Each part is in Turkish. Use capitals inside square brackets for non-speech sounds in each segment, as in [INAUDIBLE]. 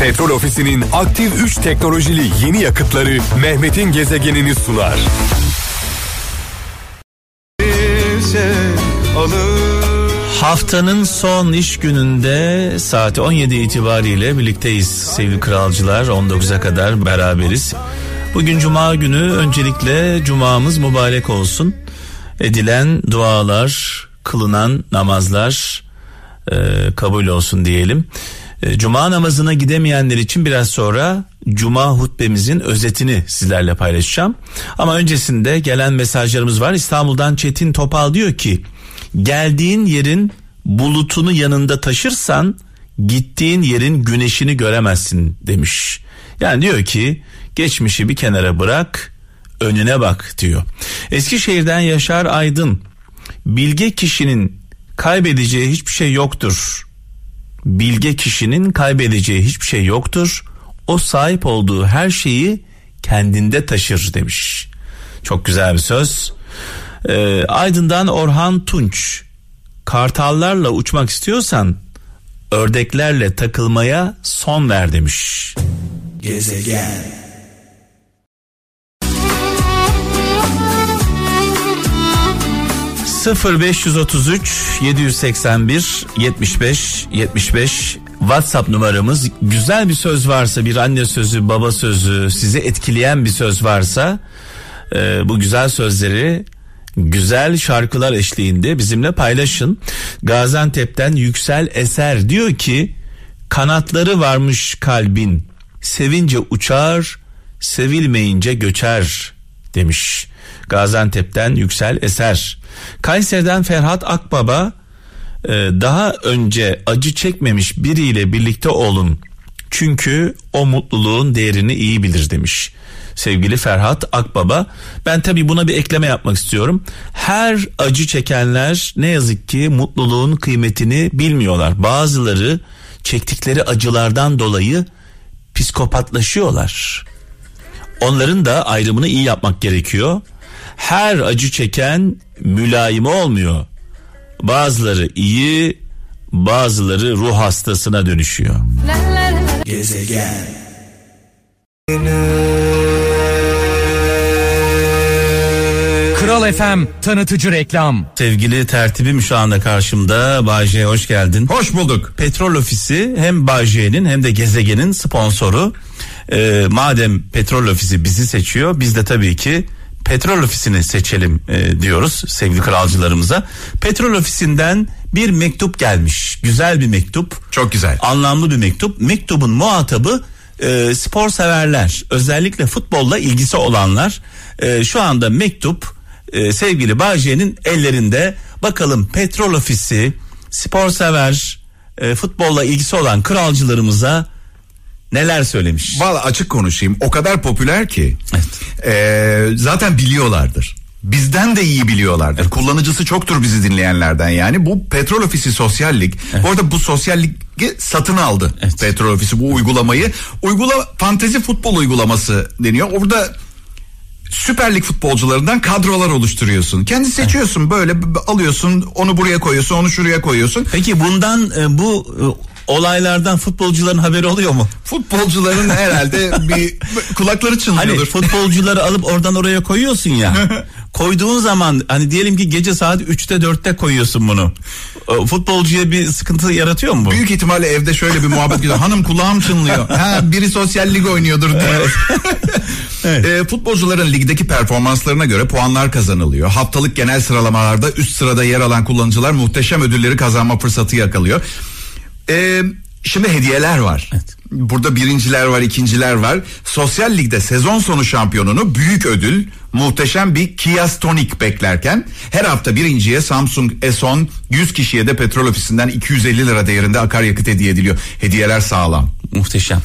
Petrol Ofisi'nin aktif 3 teknolojili yeni yakıtları Mehmet'in gezegenini sunar. Haftanın son iş gününde saat 17 itibariyle birlikteyiz sevgili kralcılar 19'a kadar beraberiz. Bugün cuma günü öncelikle cumamız mübarek olsun. Edilen dualar, kılınan namazlar e, kabul olsun diyelim. E, cuma namazına gidemeyenler için biraz sonra cuma hutbemizin özetini sizlerle paylaşacağım. Ama öncesinde gelen mesajlarımız var. İstanbul'dan Çetin Topal diyor ki geldiğin yerin bulutunu yanında taşırsan gittiğin yerin güneşini göremezsin demiş. Yani diyor ki geçmişi bir kenara bırak önüne bak diyor. Eskişehir'den Yaşar Aydın bilge kişinin kaybedeceği hiçbir şey yoktur. Bilge kişinin kaybedeceği hiçbir şey yoktur. O sahip olduğu her şeyi kendinde taşır demiş. Çok güzel bir söz. Ee, Aydın'dan Orhan Tunç. Kartallarla uçmak istiyorsan ördeklerle takılmaya son ver demiş. Gezegen 0533 781 75 75 WhatsApp numaramız güzel bir söz varsa bir anne sözü baba sözü sizi etkileyen bir söz varsa e, bu güzel sözleri güzel şarkılar eşliğinde bizimle paylaşın. Gaziantep'ten Yüksel Eser diyor ki kanatları varmış kalbin sevince uçar sevilmeyince göçer demiş. Gaziantep'ten Yüksel Eser. Kayseri'den Ferhat Akbaba e, daha önce acı çekmemiş biriyle birlikte olun. Çünkü o mutluluğun değerini iyi bilir demiş. Sevgili Ferhat Akbaba. Ben tabii buna bir ekleme yapmak istiyorum. Her acı çekenler ne yazık ki mutluluğun kıymetini bilmiyorlar. Bazıları çektikleri acılardan dolayı psikopatlaşıyorlar. Onların da ayrımını iyi yapmak gerekiyor. Her acı çeken mülayim olmuyor. Bazıları iyi, bazıları ruh hastasına dönüşüyor. Gezegen Kral FM tanıtıcı reklam. Sevgili tertibim şu anda karşımda. Bağcay hoş geldin. Hoş bulduk. Petrol Ofisi hem Bağcay'ın hem de Gezegen'in sponsoru. Ee, madem Petrol Ofisi bizi seçiyor biz de tabii ki Petrol Ofisi'ni seçelim e, diyoruz sevgili kralcılarımıza. Petrol Ofisi'nden bir mektup gelmiş. Güzel bir mektup. Çok güzel. Anlamlı bir mektup. Mektubun muhatabı e, spor severler. Özellikle futbolla ilgisi olanlar. E, şu anda mektup e, sevgili Bağcay'ın ellerinde. Bakalım Petrol Ofisi spor sever e, futbolla ilgisi olan kralcılarımıza neler söylemiş. Valla açık konuşayım o kadar popüler ki Evet. e, zaten biliyorlardır. Bizden de iyi biliyorlardır. Kullanıcısı çoktur bizi dinleyenlerden yani. Bu Petrol Ofisi Sosyallik. Bu arada bu sosyalliği satın aldı. Evet. Petrol Ofisi bu uygulamayı. Uygula fantezi futbol uygulaması deniyor. Orada Süper Lig futbolcularından kadrolar oluşturuyorsun. Kendi seçiyorsun böyle b- b- alıyorsun onu buraya koyuyorsun onu şuraya koyuyorsun. Peki bundan e, bu e, olaylardan futbolcuların haberi oluyor mu? Futbolcuların herhalde bir kulakları Hani çınlıyordur. futbolcuları alıp oradan oraya koyuyorsun ya. [LAUGHS] Koyduğun zaman hani diyelim ki gece saat 3'te 4'te koyuyorsun bunu. E, Futbolcuya bir sıkıntı yaratıyor mu bu? Büyük ihtimalle evde şöyle bir muhabbet gidiyor. Hanım kulağım çınlıyor. Ha biri sosyal lig oynuyordur diye. [LAUGHS] Ee, futbolcuların ligdeki performanslarına göre puanlar kazanılıyor. Haftalık genel sıralamalarda üst sırada yer alan kullanıcılar muhteşem ödülleri kazanma fırsatı yakalıyor. Ee, şimdi hediyeler var. Burada birinciler var, ikinciler var. Sosyal ligde sezon sonu şampiyonunu büyük ödül, muhteşem bir Kia Stonic beklerken her hafta birinciye Samsung S10 100 kişiye de petrol ofisinden 250 lira değerinde akaryakıt hediye ediliyor. Hediyeler sağlam. Muhteşem.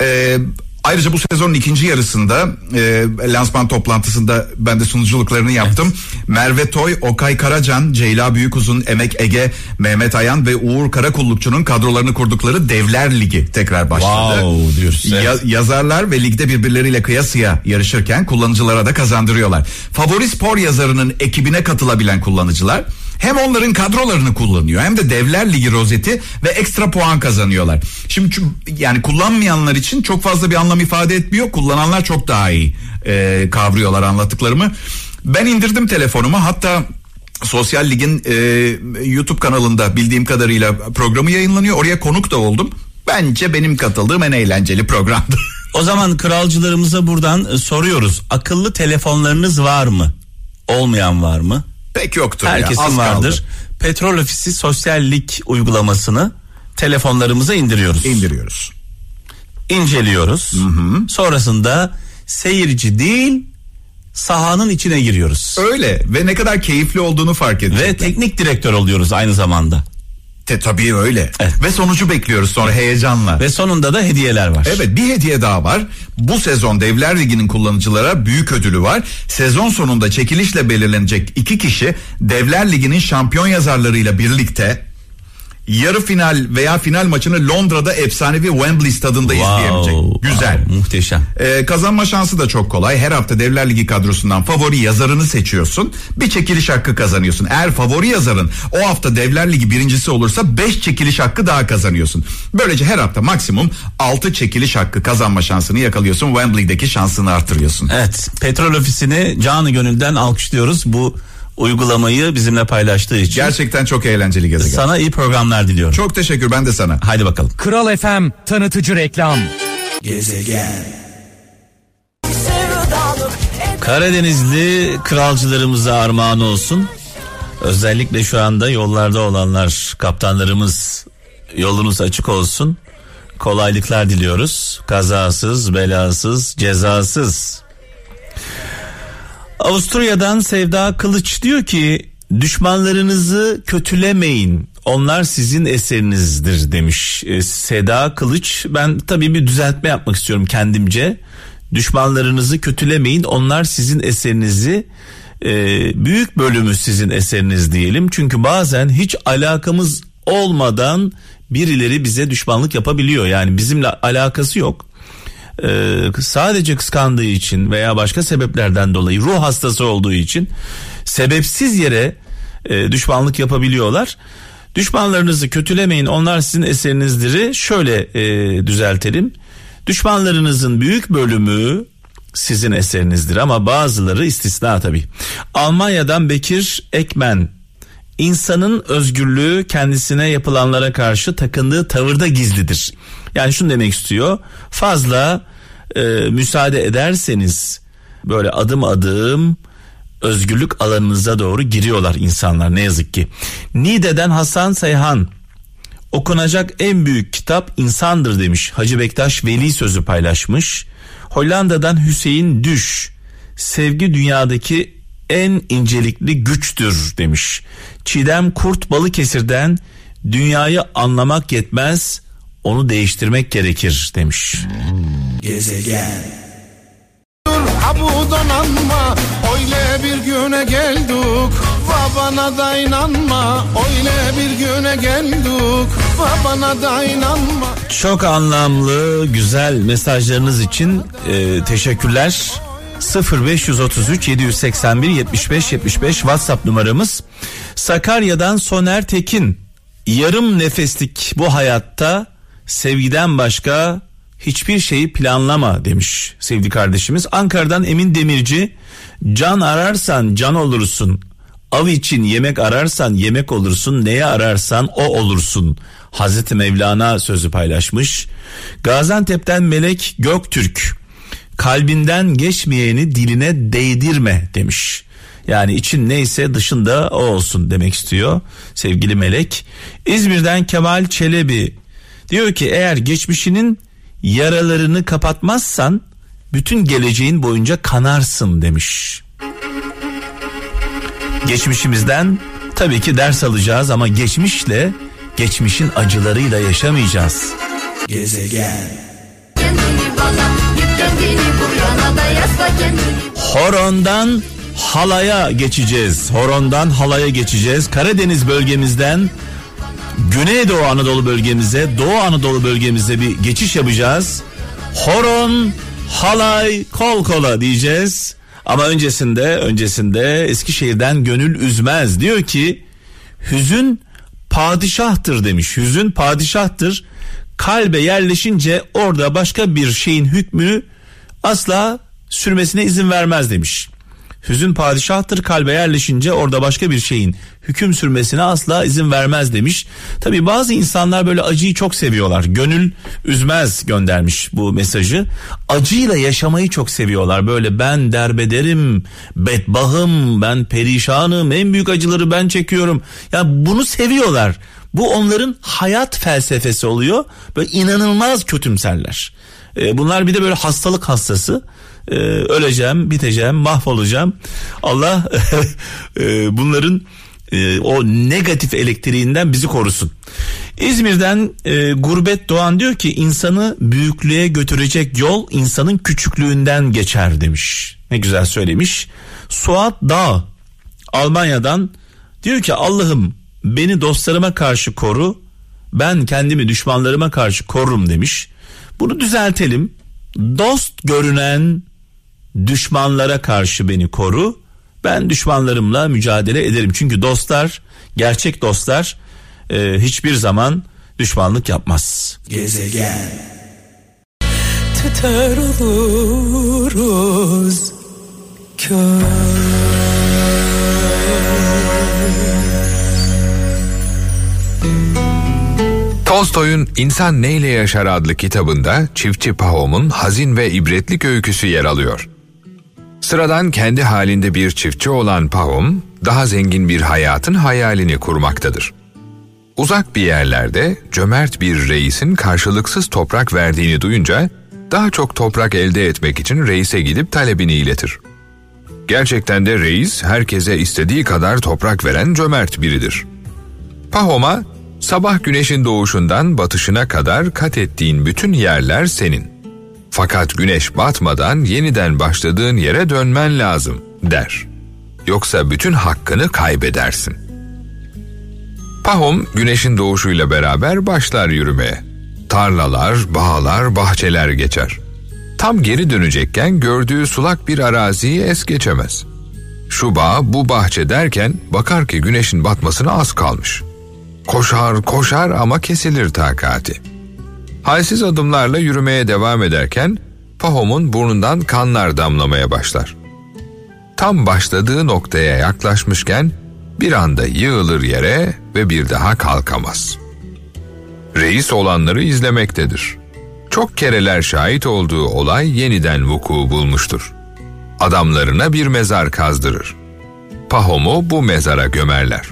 Ee, ayrıca bu sezonun ikinci yarısında e, lansman toplantısında ben de sunuculuklarını yaptım. Merve Toy, Okay Karacan, Ceyla Büyükuzun, Emek Ege, Mehmet Ayan ve Uğur Karakullukçu'nun kadrolarını kurdukları Devler Ligi tekrar başladı. Wow evet. Ya- yazarlar ve ligde birbirleriyle kıyasıya yarışırken kullanıcılara da kazandırıyorlar. Favori spor yazarının ekibine katılabilen kullanıcılar Hem onların kadrolarını kullanıyor hem de Devler Ligi rozeti ve ekstra puan kazanıyorlar. Şimdi yani kullanmayanlar için çok fazla bir anlam ifade etmiyor. Kullananlar çok daha iyi e, kavruyorlar anlattıklarımı. Ben indirdim telefonumu hatta Sosyal Lig'in e, YouTube kanalında bildiğim kadarıyla programı yayınlanıyor. Oraya konuk da oldum. Bence benim katıldığım en eğlenceli programdı. [LAUGHS] O zaman kralcılarımıza buradan e, soruyoruz. Akıllı telefonlarınız var mı? Olmayan var mı? Pek yoktur Herkesin ya, kaldı. Petrol Ofisi Sosyal Lig uygulamasını telefonlarımıza indiriyoruz. İndiriyoruz. İnceliyoruz. Sonrasında seyirci değil sahanın içine giriyoruz. Öyle ve ne kadar keyifli olduğunu fark ettim. Ve teknik direktör oluyoruz aynı zamanda. Te, tabii öyle. Evet. Ve sonucu bekliyoruz sonra heyecanla. Ve sonunda da hediyeler var. Evet bir hediye daha var. Bu sezon Devler Ligi'nin kullanıcılara büyük ödülü var. Sezon sonunda çekilişle belirlenecek iki kişi Devler Ligi'nin şampiyon yazarlarıyla birlikte yarı final veya final maçını Londra'da efsanevi Wembley stadında izleyebilecek. Güzel. wow, muhteşem. Ee, kazanma şansı da çok kolay. Her hafta Devler Ligi kadrosundan favori yazarını seçiyorsun. Bir çekiliş hakkı kazanıyorsun. Eğer favori yazarın o hafta Devler Ligi birincisi olursa 5 çekiliş hakkı daha kazanıyorsun. Böylece her hafta maksimum 6 çekiliş hakkı kazanma şansını yakalıyorsun. Wembley'deki şansını artırıyorsun. Evet, Petrol Ofisi'ni canı gönülden alkışlıyoruz. Bu uygulamayı bizimle paylaştığı için. Gerçekten çok eğlenceli gezegen. Sana iyi programlar diliyorum. Çok teşekkür ben de sana. Haydi bakalım. Kral FM tanıtıcı reklam. Gezegen. Karadenizli kralcılarımıza armağan olsun. Özellikle şu anda yollarda olanlar, kaptanlarımız yolunuz açık olsun. Kolaylıklar diliyoruz. Kazasız, belasız, cezasız. Avusturya'dan Sevda Kılıç diyor ki düşmanlarınızı kötülemeyin. Onlar sizin eserinizdir demiş. Ee, Seda Kılıç ben tabii bir düzeltme yapmak istiyorum kendimce. Düşmanlarınızı kötülemeyin. Onlar sizin eserinizi e, büyük bölümü sizin eseriniz diyelim. Çünkü bazen hiç alakamız olmadan birileri bize düşmanlık yapabiliyor. Yani bizimle alakası yok e, sadece kıskandığı için veya başka sebeplerden dolayı ruh hastası olduğu için sebepsiz yere e, düşmanlık yapabiliyorlar. Düşmanlarınızı kötülemeyin onlar sizin eserinizdir. Şöyle e, düzeltelim. Düşmanlarınızın büyük bölümü sizin eserinizdir ama bazıları istisna tabi. Almanya'dan Bekir Ekmen İnsanın özgürlüğü kendisine yapılanlara karşı takındığı tavırda gizlidir. Yani şunu demek istiyor. Fazla e, müsaade ederseniz böyle adım adım özgürlük alanınıza doğru giriyorlar insanlar ne yazık ki. Nide'den Hasan Seyhan okunacak en büyük kitap insandır demiş. Hacı Bektaş Veli sözü paylaşmış. Hollanda'dan Hüseyin Düş sevgi dünyadaki en incelikli güçtür demiş. Çiğdem Kurt Balıkesir'den dünyayı anlamak yetmez onu değiştirmek gerekir demiş. Gezegen. Ha donanma öyle bir güne geldik Babana da inanma öyle bir güne geldik Babana da inanma Çok anlamlı güzel mesajlarınız için e, teşekkürler. 0533 781 75 75 WhatsApp numaramız. Sakarya'dan Soner Tekin. Yarım nefeslik bu hayatta sevgiden başka hiçbir şeyi planlama demiş sevgili kardeşimiz. Ankara'dan Emin Demirci. Can ararsan can olursun. Av için yemek ararsan yemek olursun. Neye ararsan o olursun. Hazreti Mevlana sözü paylaşmış. Gaziantep'ten Melek Göktürk kalbinden geçmeyeni diline değdirme demiş. Yani için neyse dışında o olsun demek istiyor sevgili Melek. İzmir'den Kemal Çelebi diyor ki eğer geçmişinin yaralarını kapatmazsan bütün geleceğin boyunca kanarsın demiş. Geçmişimizden tabii ki ders alacağız ama geçmişle geçmişin acılarıyla yaşamayacağız. Gezegen. Horondan halaya geçeceğiz. Horondan halaya geçeceğiz. Karadeniz bölgemizden Güneydoğu Anadolu bölgemize, Doğu Anadolu bölgemize bir geçiş yapacağız. Horon, halay, kol kola diyeceğiz. Ama öncesinde, öncesinde Eskişehir'den Gönül Üzmez diyor ki Hüzün padişahtır demiş. Hüzün padişahtır. Kalbe yerleşince orada başka bir şeyin hükmünü asla sürmesine izin vermez demiş. Hüzün padişahtır kalbe yerleşince orada başka bir şeyin hüküm sürmesine asla izin vermez demiş. Tabi bazı insanlar böyle acıyı çok seviyorlar. Gönül üzmez göndermiş bu mesajı. Acıyla yaşamayı çok seviyorlar. Böyle ben derbederim, bedbahım, ben perişanım, en büyük acıları ben çekiyorum. Ya bunu seviyorlar. Bu onların hayat felsefesi oluyor. Böyle inanılmaz kötümserler. Ee, bunlar bir de böyle hastalık hastası e, öleceğim, biteceğim, mahvolacağım. Allah [LAUGHS] e, bunların e, o negatif elektriğinden bizi korusun. İzmir'den e, Gurbet Doğan diyor ki insanı büyüklüğe götürecek yol insanın küçüklüğünden geçer demiş. Ne güzel söylemiş. Suat Dağ Almanya'dan diyor ki Allah'ım beni dostlarıma karşı koru ben kendimi düşmanlarıma karşı korurum demiş. Bunu düzeltelim. Dost görünen düşmanlara karşı beni koru. Ben düşmanlarımla mücadele ederim. Çünkü dostlar, gerçek dostlar e, hiçbir zaman düşmanlık yapmaz. Gezegen. Tüter oluruz Tolstoy'un İnsan Neyle Yaşar adlı kitabında çiftçi Pahom'un hazin ve ibretlik öyküsü yer alıyor. Sıradan kendi halinde bir çiftçi olan Pahom, daha zengin bir hayatın hayalini kurmaktadır. Uzak bir yerlerde cömert bir reisin karşılıksız toprak verdiğini duyunca daha çok toprak elde etmek için reise gidip talebini iletir. Gerçekten de reis herkese istediği kadar toprak veren cömert biridir. Pahom'a sabah güneşin doğuşundan batışına kadar kat ettiğin bütün yerler senin. Fakat güneş batmadan yeniden başladığın yere dönmen lazım der. Yoksa bütün hakkını kaybedersin. Pahom güneşin doğuşuyla beraber başlar yürümeye. Tarlalar, bağlar, bahçeler geçer. Tam geri dönecekken gördüğü sulak bir araziyi es geçemez. Şu bağ, bu bahçe derken bakar ki güneşin batmasına az kalmış. Koşar, koşar ama kesilir takati. Halsiz adımlarla yürümeye devam ederken Pahom'un burnundan kanlar damlamaya başlar. Tam başladığı noktaya yaklaşmışken bir anda yığılır yere ve bir daha kalkamaz. Reis olanları izlemektedir. Çok kereler şahit olduğu olay yeniden vuku bulmuştur. Adamlarına bir mezar kazdırır. Pahom'u bu mezara gömerler.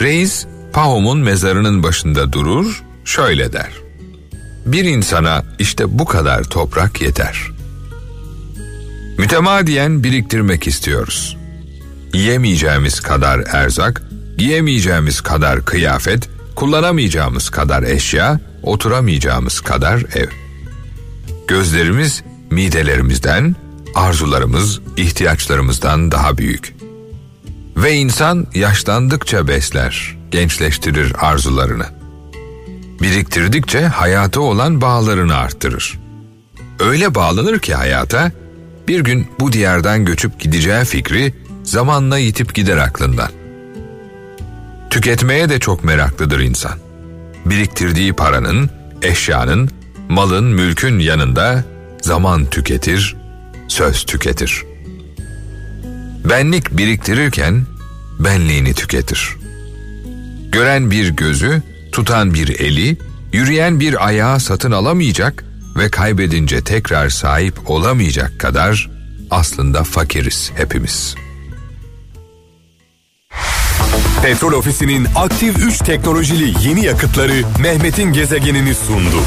Reis Pahom'un mezarının başında durur, şöyle der. Bir insana işte bu kadar toprak yeter. Mütemadiyen biriktirmek istiyoruz. Yiyemeyeceğimiz kadar erzak, giyemeyeceğimiz kadar kıyafet, kullanamayacağımız kadar eşya, oturamayacağımız kadar ev. Gözlerimiz midelerimizden, arzularımız ihtiyaçlarımızdan daha büyük. Ve insan yaşlandıkça besler, gençleştirir arzularını. Biriktirdikçe hayata olan bağlarını arttırır. Öyle bağlanır ki hayata, bir gün bu diyardan göçüp gideceği fikri zamanla yitip gider aklından. Tüketmeye de çok meraklıdır insan. Biriktirdiği paranın, eşyanın, malın, mülkün yanında zaman tüketir, söz tüketir. Benlik biriktirirken benliğini tüketir. Gören bir gözü, tutan bir eli, yürüyen bir ayağı satın alamayacak ve kaybedince tekrar sahip olamayacak kadar aslında fakiriz hepimiz. Petrol Ofisi'nin aktif 3 teknolojili yeni yakıtları Mehmet'in gezegenini sundu.